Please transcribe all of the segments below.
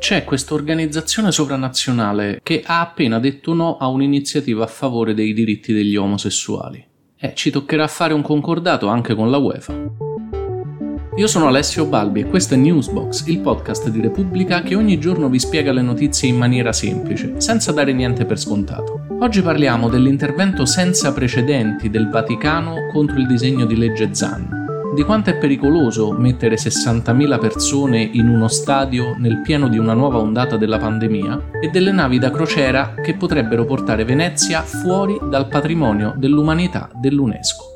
c'è questa organizzazione sovranazionale che ha appena detto no a un'iniziativa a favore dei diritti degli omosessuali. Eh, ci toccherà fare un concordato anche con la UEFA. Io sono Alessio Balbi e questo è Newsbox, il podcast di Repubblica che ogni giorno vi spiega le notizie in maniera semplice, senza dare niente per scontato. Oggi parliamo dell'intervento senza precedenti del Vaticano contro il disegno di legge ZAN, di quanto è pericoloso mettere 60.000 persone in uno stadio nel pieno di una nuova ondata della pandemia e delle navi da crociera che potrebbero portare Venezia fuori dal patrimonio dell'umanità dell'UNESCO.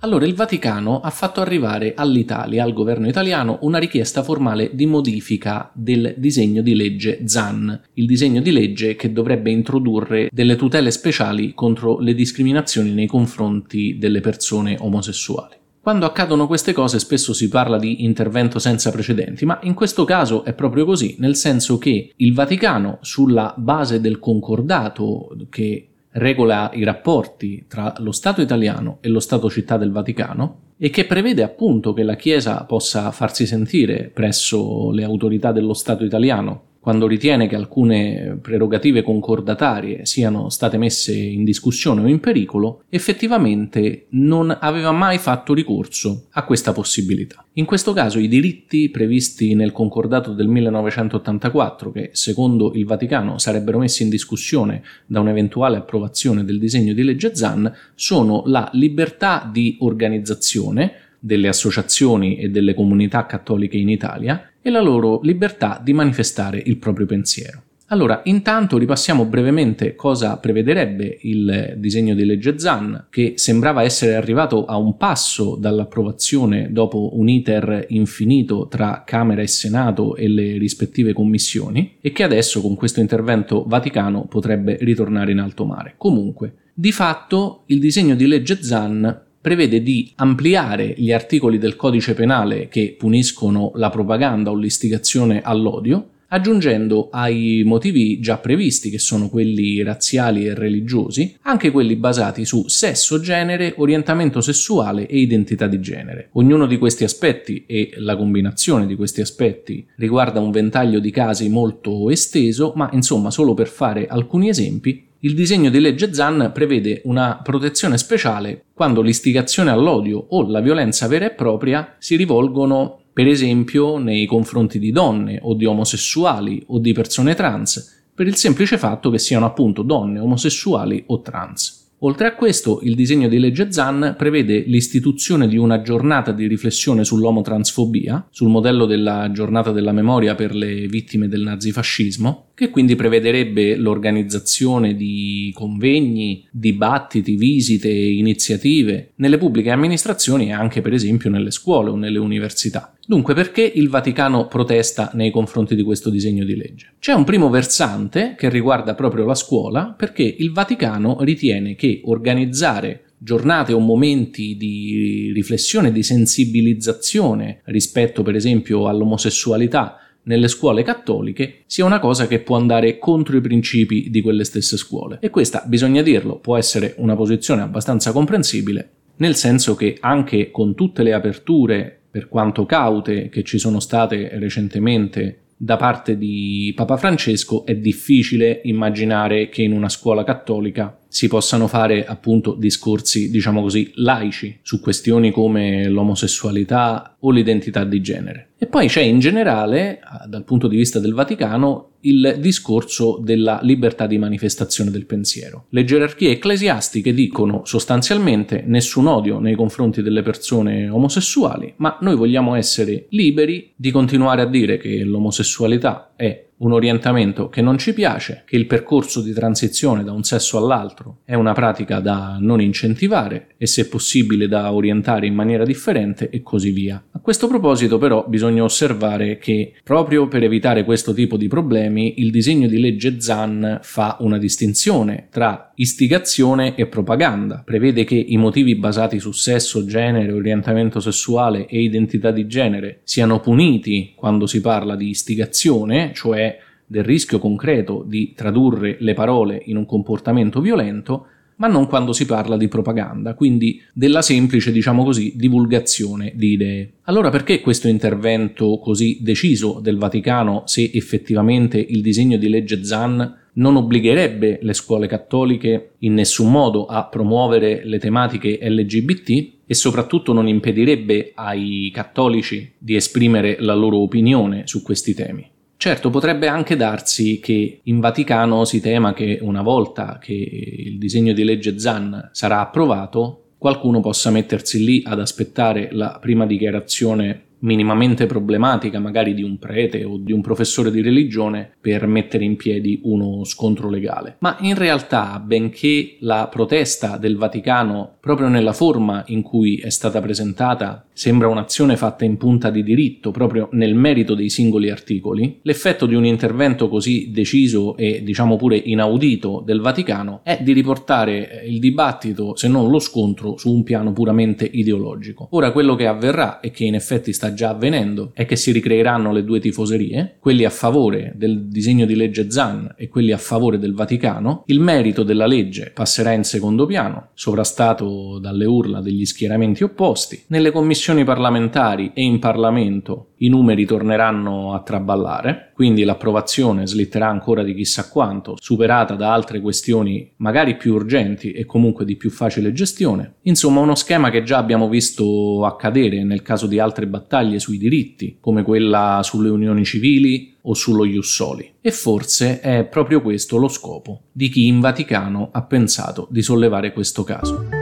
Allora il Vaticano ha fatto arrivare all'Italia, al governo italiano, una richiesta formale di modifica del disegno di legge ZAN, il disegno di legge che dovrebbe introdurre delle tutele speciali contro le discriminazioni nei confronti delle persone omosessuali. Quando accadono queste cose spesso si parla di intervento senza precedenti, ma in questo caso è proprio così, nel senso che il Vaticano, sulla base del concordato che regola i rapporti tra lo Stato italiano e lo Stato città del Vaticano, e che prevede appunto che la Chiesa possa farsi sentire presso le autorità dello Stato italiano quando ritiene che alcune prerogative concordatarie siano state messe in discussione o in pericolo, effettivamente non aveva mai fatto ricorso a questa possibilità. In questo caso i diritti previsti nel concordato del 1984, che secondo il Vaticano sarebbero messi in discussione da un'eventuale approvazione del disegno di legge ZAN, sono la libertà di organizzazione, delle associazioni e delle comunità cattoliche in Italia e la loro libertà di manifestare il proprio pensiero. Allora, intanto ripassiamo brevemente cosa prevederebbe il disegno di legge ZAN, che sembrava essere arrivato a un passo dall'approvazione dopo un iter infinito tra Camera e Senato e le rispettive commissioni, e che adesso con questo intervento vaticano potrebbe ritornare in alto mare. Comunque, di fatto il disegno di legge ZAN prevede di ampliare gli articoli del codice penale che puniscono la propaganda o l'istigazione all'odio, aggiungendo ai motivi già previsti, che sono quelli razziali e religiosi, anche quelli basati su sesso, genere, orientamento sessuale e identità di genere. Ognuno di questi aspetti e la combinazione di questi aspetti riguarda un ventaglio di casi molto esteso, ma insomma solo per fare alcuni esempi, il disegno di legge ZAN prevede una protezione speciale quando l'istigazione all'odio o la violenza vera e propria si rivolgono per esempio nei confronti di donne o di omosessuali o di persone trans, per il semplice fatto che siano appunto donne, omosessuali o trans. Oltre a questo, il disegno di legge ZAN prevede l'istituzione di una giornata di riflessione sull'omotransfobia, sul modello della giornata della memoria per le vittime del nazifascismo, che quindi prevederebbe l'organizzazione di convegni, dibattiti, visite iniziative nelle pubbliche amministrazioni e anche per esempio nelle scuole o nelle università. Dunque, perché il Vaticano protesta nei confronti di questo disegno di legge? C'è un primo versante che riguarda proprio la scuola, perché il Vaticano ritiene che organizzare giornate o momenti di riflessione, di sensibilizzazione rispetto per esempio all'omosessualità nelle scuole cattoliche sia una cosa che può andare contro i principi di quelle stesse scuole. E questa, bisogna dirlo, può essere una posizione abbastanza comprensibile, nel senso che anche con tutte le aperture per quanto caute che ci sono state recentemente da parte di Papa Francesco, è difficile immaginare che in una scuola cattolica si possano fare appunto discorsi, diciamo così, laici su questioni come l'omosessualità o l'identità di genere. E poi c'è in generale, dal punto di vista del Vaticano, il discorso della libertà di manifestazione del pensiero. Le gerarchie ecclesiastiche dicono sostanzialmente nessun odio nei confronti delle persone omosessuali, ma noi vogliamo essere liberi di continuare a dire che l'omosessualità è un orientamento che non ci piace, che il percorso di transizione da un sesso all'altro è una pratica da non incentivare e se possibile da orientare in maniera differente e così via. A questo proposito però bisogna osservare che proprio per evitare questo tipo di problemi il disegno di legge ZAN fa una distinzione tra istigazione e propaganda, prevede che i motivi basati su sesso, genere, orientamento sessuale e identità di genere siano puniti quando si parla di istigazione, cioè del rischio concreto di tradurre le parole in un comportamento violento, ma non quando si parla di propaganda, quindi della semplice, diciamo così, divulgazione di idee. Allora perché questo intervento così deciso del Vaticano se effettivamente il disegno di legge Zan non obbligherebbe le scuole cattoliche in nessun modo a promuovere le tematiche LGBT e soprattutto non impedirebbe ai cattolici di esprimere la loro opinione su questi temi. Certo, potrebbe anche darsi che in Vaticano si tema che una volta che il disegno di legge Zan sarà approvato, qualcuno possa mettersi lì ad aspettare la prima dichiarazione minimamente problematica, magari di un prete o di un professore di religione, per mettere in piedi uno scontro legale. Ma in realtà, benché la protesta del Vaticano, proprio nella forma in cui è stata presentata, sembra un'azione fatta in punta di diritto, proprio nel merito dei singoli articoli, l'effetto di un intervento così deciso e diciamo pure inaudito del Vaticano è di riportare il dibattito, se non lo scontro, su un piano puramente ideologico. Ora quello che avverrà e che in effetti sta già avvenendo è che si ricreeranno le due tifoserie, quelli a favore del disegno di legge Zan e quelli a favore del Vaticano, il merito della legge passerà in secondo piano, sovrastato dalle urla degli schieramenti opposti, nelle commissioni parlamentari e in Parlamento i numeri torneranno a traballare, quindi l'approvazione slitterà ancora di chissà quanto, superata da altre questioni magari più urgenti e comunque di più facile gestione. Insomma, uno schema che già abbiamo visto accadere nel caso di altre battaglie sui diritti, come quella sulle unioni civili o sullo Jussoli. E forse è proprio questo lo scopo di chi in Vaticano ha pensato di sollevare questo caso.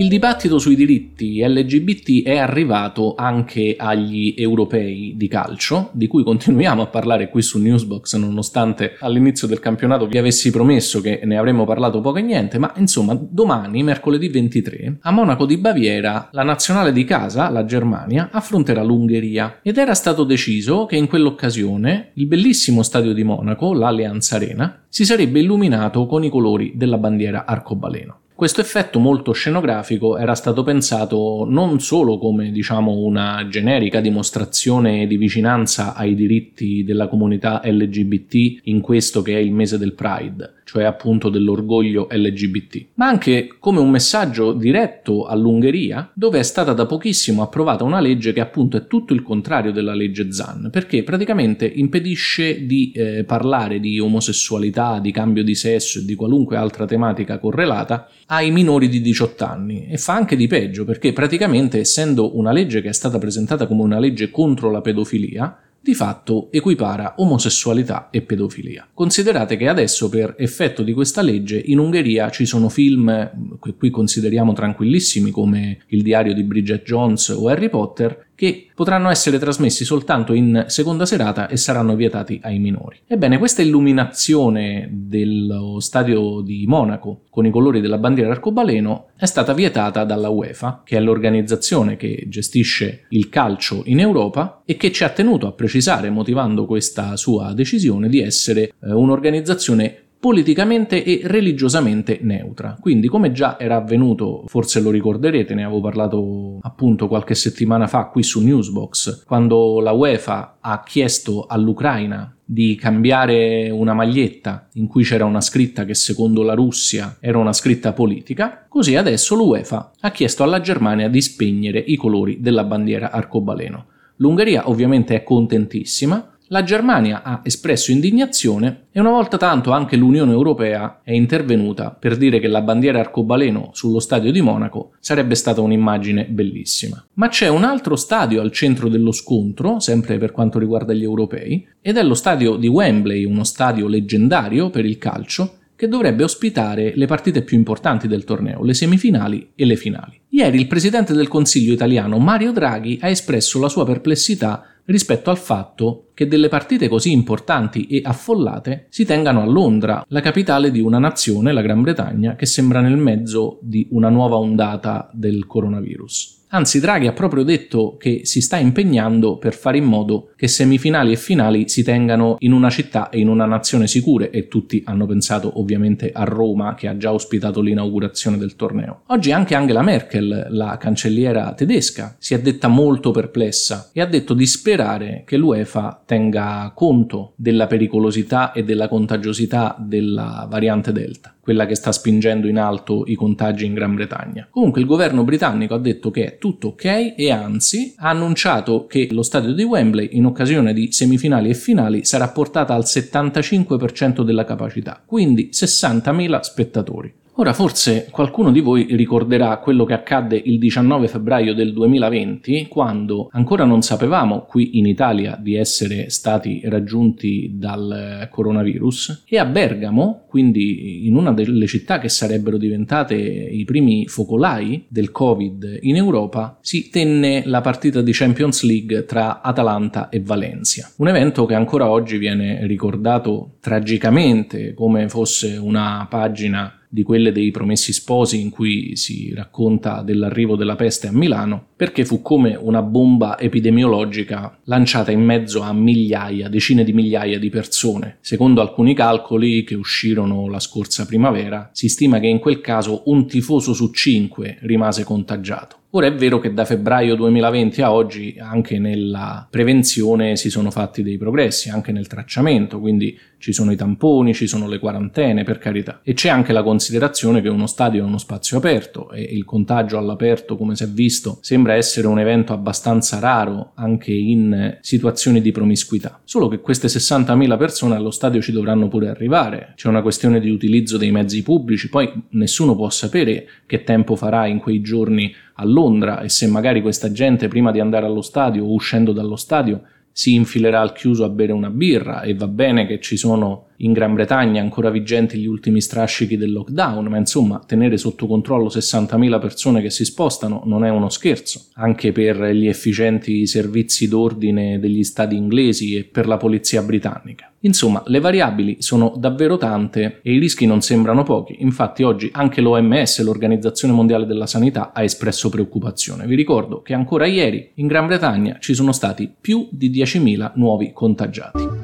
Il dibattito sui diritti LGBT è arrivato anche agli europei di calcio, di cui continuiamo a parlare qui su Newsbox, nonostante all'inizio del campionato vi avessi promesso che ne avremmo parlato poco e niente, ma insomma domani, mercoledì 23, a Monaco di Baviera, la nazionale di casa, la Germania, affronterà l'Ungheria ed era stato deciso che in quell'occasione il bellissimo stadio di Monaco, l'Allianz Arena, si sarebbe illuminato con i colori della bandiera arcobaleno. Questo effetto molto scenografico era stato pensato non solo come diciamo una generica dimostrazione di vicinanza ai diritti della comunità LGBT in questo che è il mese del Pride, cioè appunto dell'orgoglio LGBT, ma anche come un messaggio diretto all'Ungheria, dove è stata da pochissimo approvata una legge che appunto è tutto il contrario della legge Zan, perché praticamente impedisce di eh, parlare di omosessualità, di cambio di sesso e di qualunque altra tematica correlata ai minori di 18 anni. E fa anche di peggio perché praticamente essendo una legge che è stata presentata come una legge contro la pedofilia, di fatto equipara omosessualità e pedofilia. Considerate che adesso per effetto di questa legge in Ungheria ci sono film che qui consideriamo tranquillissimi come Il diario di Bridget Jones o Harry Potter che potranno essere trasmessi soltanto in seconda serata e saranno vietati ai minori. Ebbene, questa illuminazione dello stadio di Monaco con i colori della bandiera arcobaleno è stata vietata dalla UEFA, che è l'organizzazione che gestisce il calcio in Europa e che ci ha tenuto a precisare, motivando questa sua decisione, di essere eh, un'organizzazione politicamente e religiosamente neutra. Quindi, come già era avvenuto, forse lo ricorderete, ne avevo parlato appunto qualche settimana fa qui su Newsbox, quando la UEFA ha chiesto all'Ucraina di cambiare una maglietta in cui c'era una scritta che secondo la Russia era una scritta politica, così adesso l'UEFA ha chiesto alla Germania di spegnere i colori della bandiera arcobaleno. L'Ungheria ovviamente è contentissima, la Germania ha espresso indignazione e una volta tanto anche l'Unione Europea è intervenuta per dire che la bandiera arcobaleno sullo stadio di Monaco sarebbe stata un'immagine bellissima. Ma c'è un altro stadio al centro dello scontro, sempre per quanto riguarda gli europei, ed è lo stadio di Wembley, uno stadio leggendario per il calcio, che dovrebbe ospitare le partite più importanti del torneo, le semifinali e le finali. Ieri il presidente del Consiglio italiano Mario Draghi ha espresso la sua perplessità rispetto al fatto che delle partite così importanti e affollate si tengano a Londra, la capitale di una nazione, la Gran Bretagna, che sembra nel mezzo di una nuova ondata del coronavirus. Anzi, Draghi ha proprio detto che si sta impegnando per fare in modo che semifinali e finali si tengano in una città e in una nazione sicure e tutti hanno pensato ovviamente a Roma che ha già ospitato l'inaugurazione del torneo. Oggi anche Angela Merkel, la cancelliera tedesca, si è detta molto perplessa e ha detto di sperare che l'UEFA tenga conto della pericolosità e della contagiosità della variante Delta. Quella che sta spingendo in alto i contagi in Gran Bretagna. Comunque il governo britannico ha detto che è tutto ok e anzi ha annunciato che lo stadio di Wembley in occasione di semifinali e finali sarà portata al 75% della capacità, quindi 60.000 spettatori. Ora forse qualcuno di voi ricorderà quello che accadde il 19 febbraio del 2020, quando ancora non sapevamo qui in Italia di essere stati raggiunti dal coronavirus e a Bergamo, quindi in una delle città che sarebbero diventate i primi focolai del Covid in Europa, si tenne la partita di Champions League tra Atalanta e Valencia. Un evento che ancora oggi viene ricordato tragicamente come fosse una pagina di quelle dei Promessi Sposi in cui si racconta dell'arrivo della peste a Milano, perché fu come una bomba epidemiologica lanciata in mezzo a migliaia, decine di migliaia di persone. Secondo alcuni calcoli che uscirono la scorsa primavera, si stima che in quel caso un tifoso su cinque rimase contagiato. Ora è vero che da febbraio 2020 a oggi anche nella prevenzione si sono fatti dei progressi, anche nel tracciamento, quindi ci sono i tamponi, ci sono le quarantene, per carità. E c'è anche la considerazione che uno stadio è uno spazio aperto e il contagio all'aperto, come si è visto, sembra essere un evento abbastanza raro anche in situazioni di promiscuità. Solo che queste 60.000 persone allo stadio ci dovranno pure arrivare. C'è una questione di utilizzo dei mezzi pubblici, poi nessuno può sapere che tempo farà in quei giorni a Londra e se magari questa gente prima di andare allo stadio o uscendo dallo stadio si infilerà al chiuso a bere una birra e va bene che ci sono in Gran Bretagna ancora vigenti gli ultimi strascichi del lockdown, ma insomma tenere sotto controllo 60.000 persone che si spostano non è uno scherzo, anche per gli efficienti servizi d'ordine degli stati inglesi e per la polizia britannica. Insomma, le variabili sono davvero tante e i rischi non sembrano pochi, infatti oggi anche l'OMS, l'Organizzazione Mondiale della Sanità, ha espresso preoccupazione. Vi ricordo che ancora ieri in Gran Bretagna ci sono stati più di 10.000 nuovi contagiati.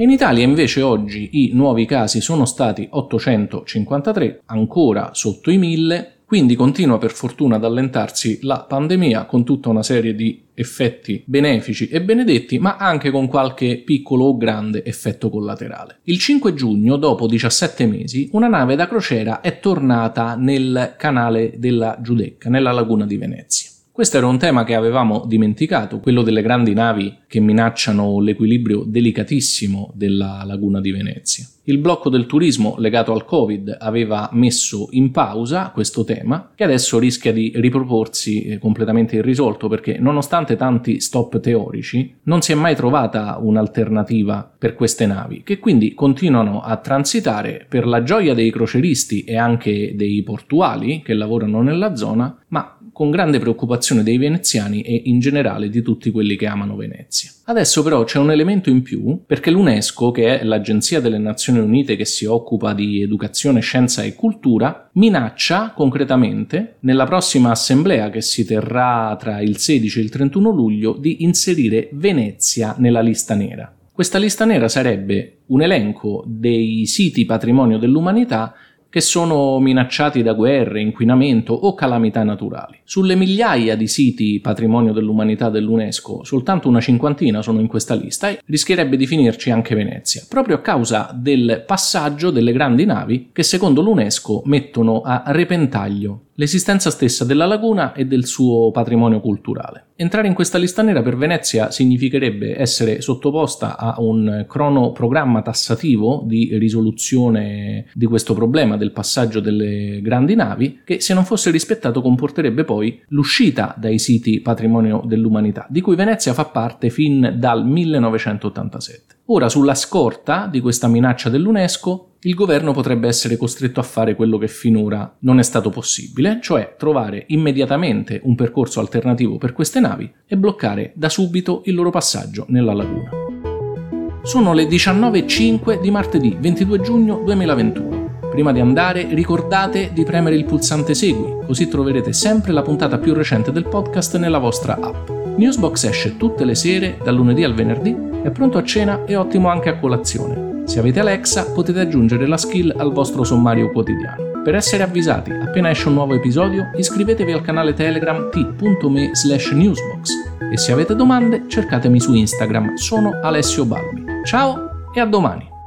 In Italia invece oggi i nuovi casi sono stati 853, ancora sotto i 1000, quindi continua per fortuna ad allentarsi la pandemia con tutta una serie di effetti benefici e benedetti, ma anche con qualche piccolo o grande effetto collaterale. Il 5 giugno, dopo 17 mesi, una nave da crociera è tornata nel canale della Giudecca, nella laguna di Venezia. Questo era un tema che avevamo dimenticato, quello delle grandi navi che minacciano l'equilibrio delicatissimo della laguna di Venezia. Il blocco del turismo legato al Covid aveva messo in pausa questo tema, che adesso rischia di riproporsi eh, completamente irrisolto perché nonostante tanti stop teorici non si è mai trovata un'alternativa per queste navi, che quindi continuano a transitare per la gioia dei croceristi e anche dei portuali che lavorano nella zona, ma con grande preoccupazione dei veneziani e in generale di tutti quelli che amano Venezia. Adesso però c'è un elemento in più perché l'UNESCO, che è l'agenzia delle Nazioni Unite che si occupa di educazione, scienza e cultura, minaccia concretamente nella prossima assemblea che si terrà tra il 16 e il 31 luglio di inserire Venezia nella lista nera. Questa lista nera sarebbe un elenco dei siti patrimonio dell'umanità che sono minacciati da guerre, inquinamento o calamità naturali. Sulle migliaia di siti patrimonio dell'umanità dell'UNESCO, soltanto una cinquantina sono in questa lista e rischierebbe di finirci anche Venezia, proprio a causa del passaggio delle grandi navi che secondo l'UNESCO mettono a repentaglio l'esistenza stessa della laguna e del suo patrimonio culturale. Entrare in questa lista nera per Venezia significherebbe essere sottoposta a un cronoprogramma tassativo di risoluzione di questo problema del passaggio delle grandi navi che se non fosse rispettato comporterebbe poi l'uscita dai siti patrimonio dell'umanità, di cui Venezia fa parte fin dal 1987. Ora, sulla scorta di questa minaccia dell'UNESCO, il governo potrebbe essere costretto a fare quello che finora non è stato possibile, cioè trovare immediatamente un percorso alternativo per queste navi e bloccare da subito il loro passaggio nella laguna. Sono le 19.05 di martedì 22 giugno 2021. Prima di andare ricordate di premere il pulsante Segui, così troverete sempre la puntata più recente del podcast nella vostra app. Newsbox esce tutte le sere, dal lunedì al venerdì, è pronto a cena e ottimo anche a colazione. Se avete Alexa potete aggiungere la skill al vostro sommario quotidiano. Per essere avvisati appena esce un nuovo episodio iscrivetevi al canale Telegram t.me slash newsbox e se avete domande cercatemi su Instagram, sono Alessio Balbi. Ciao e a domani!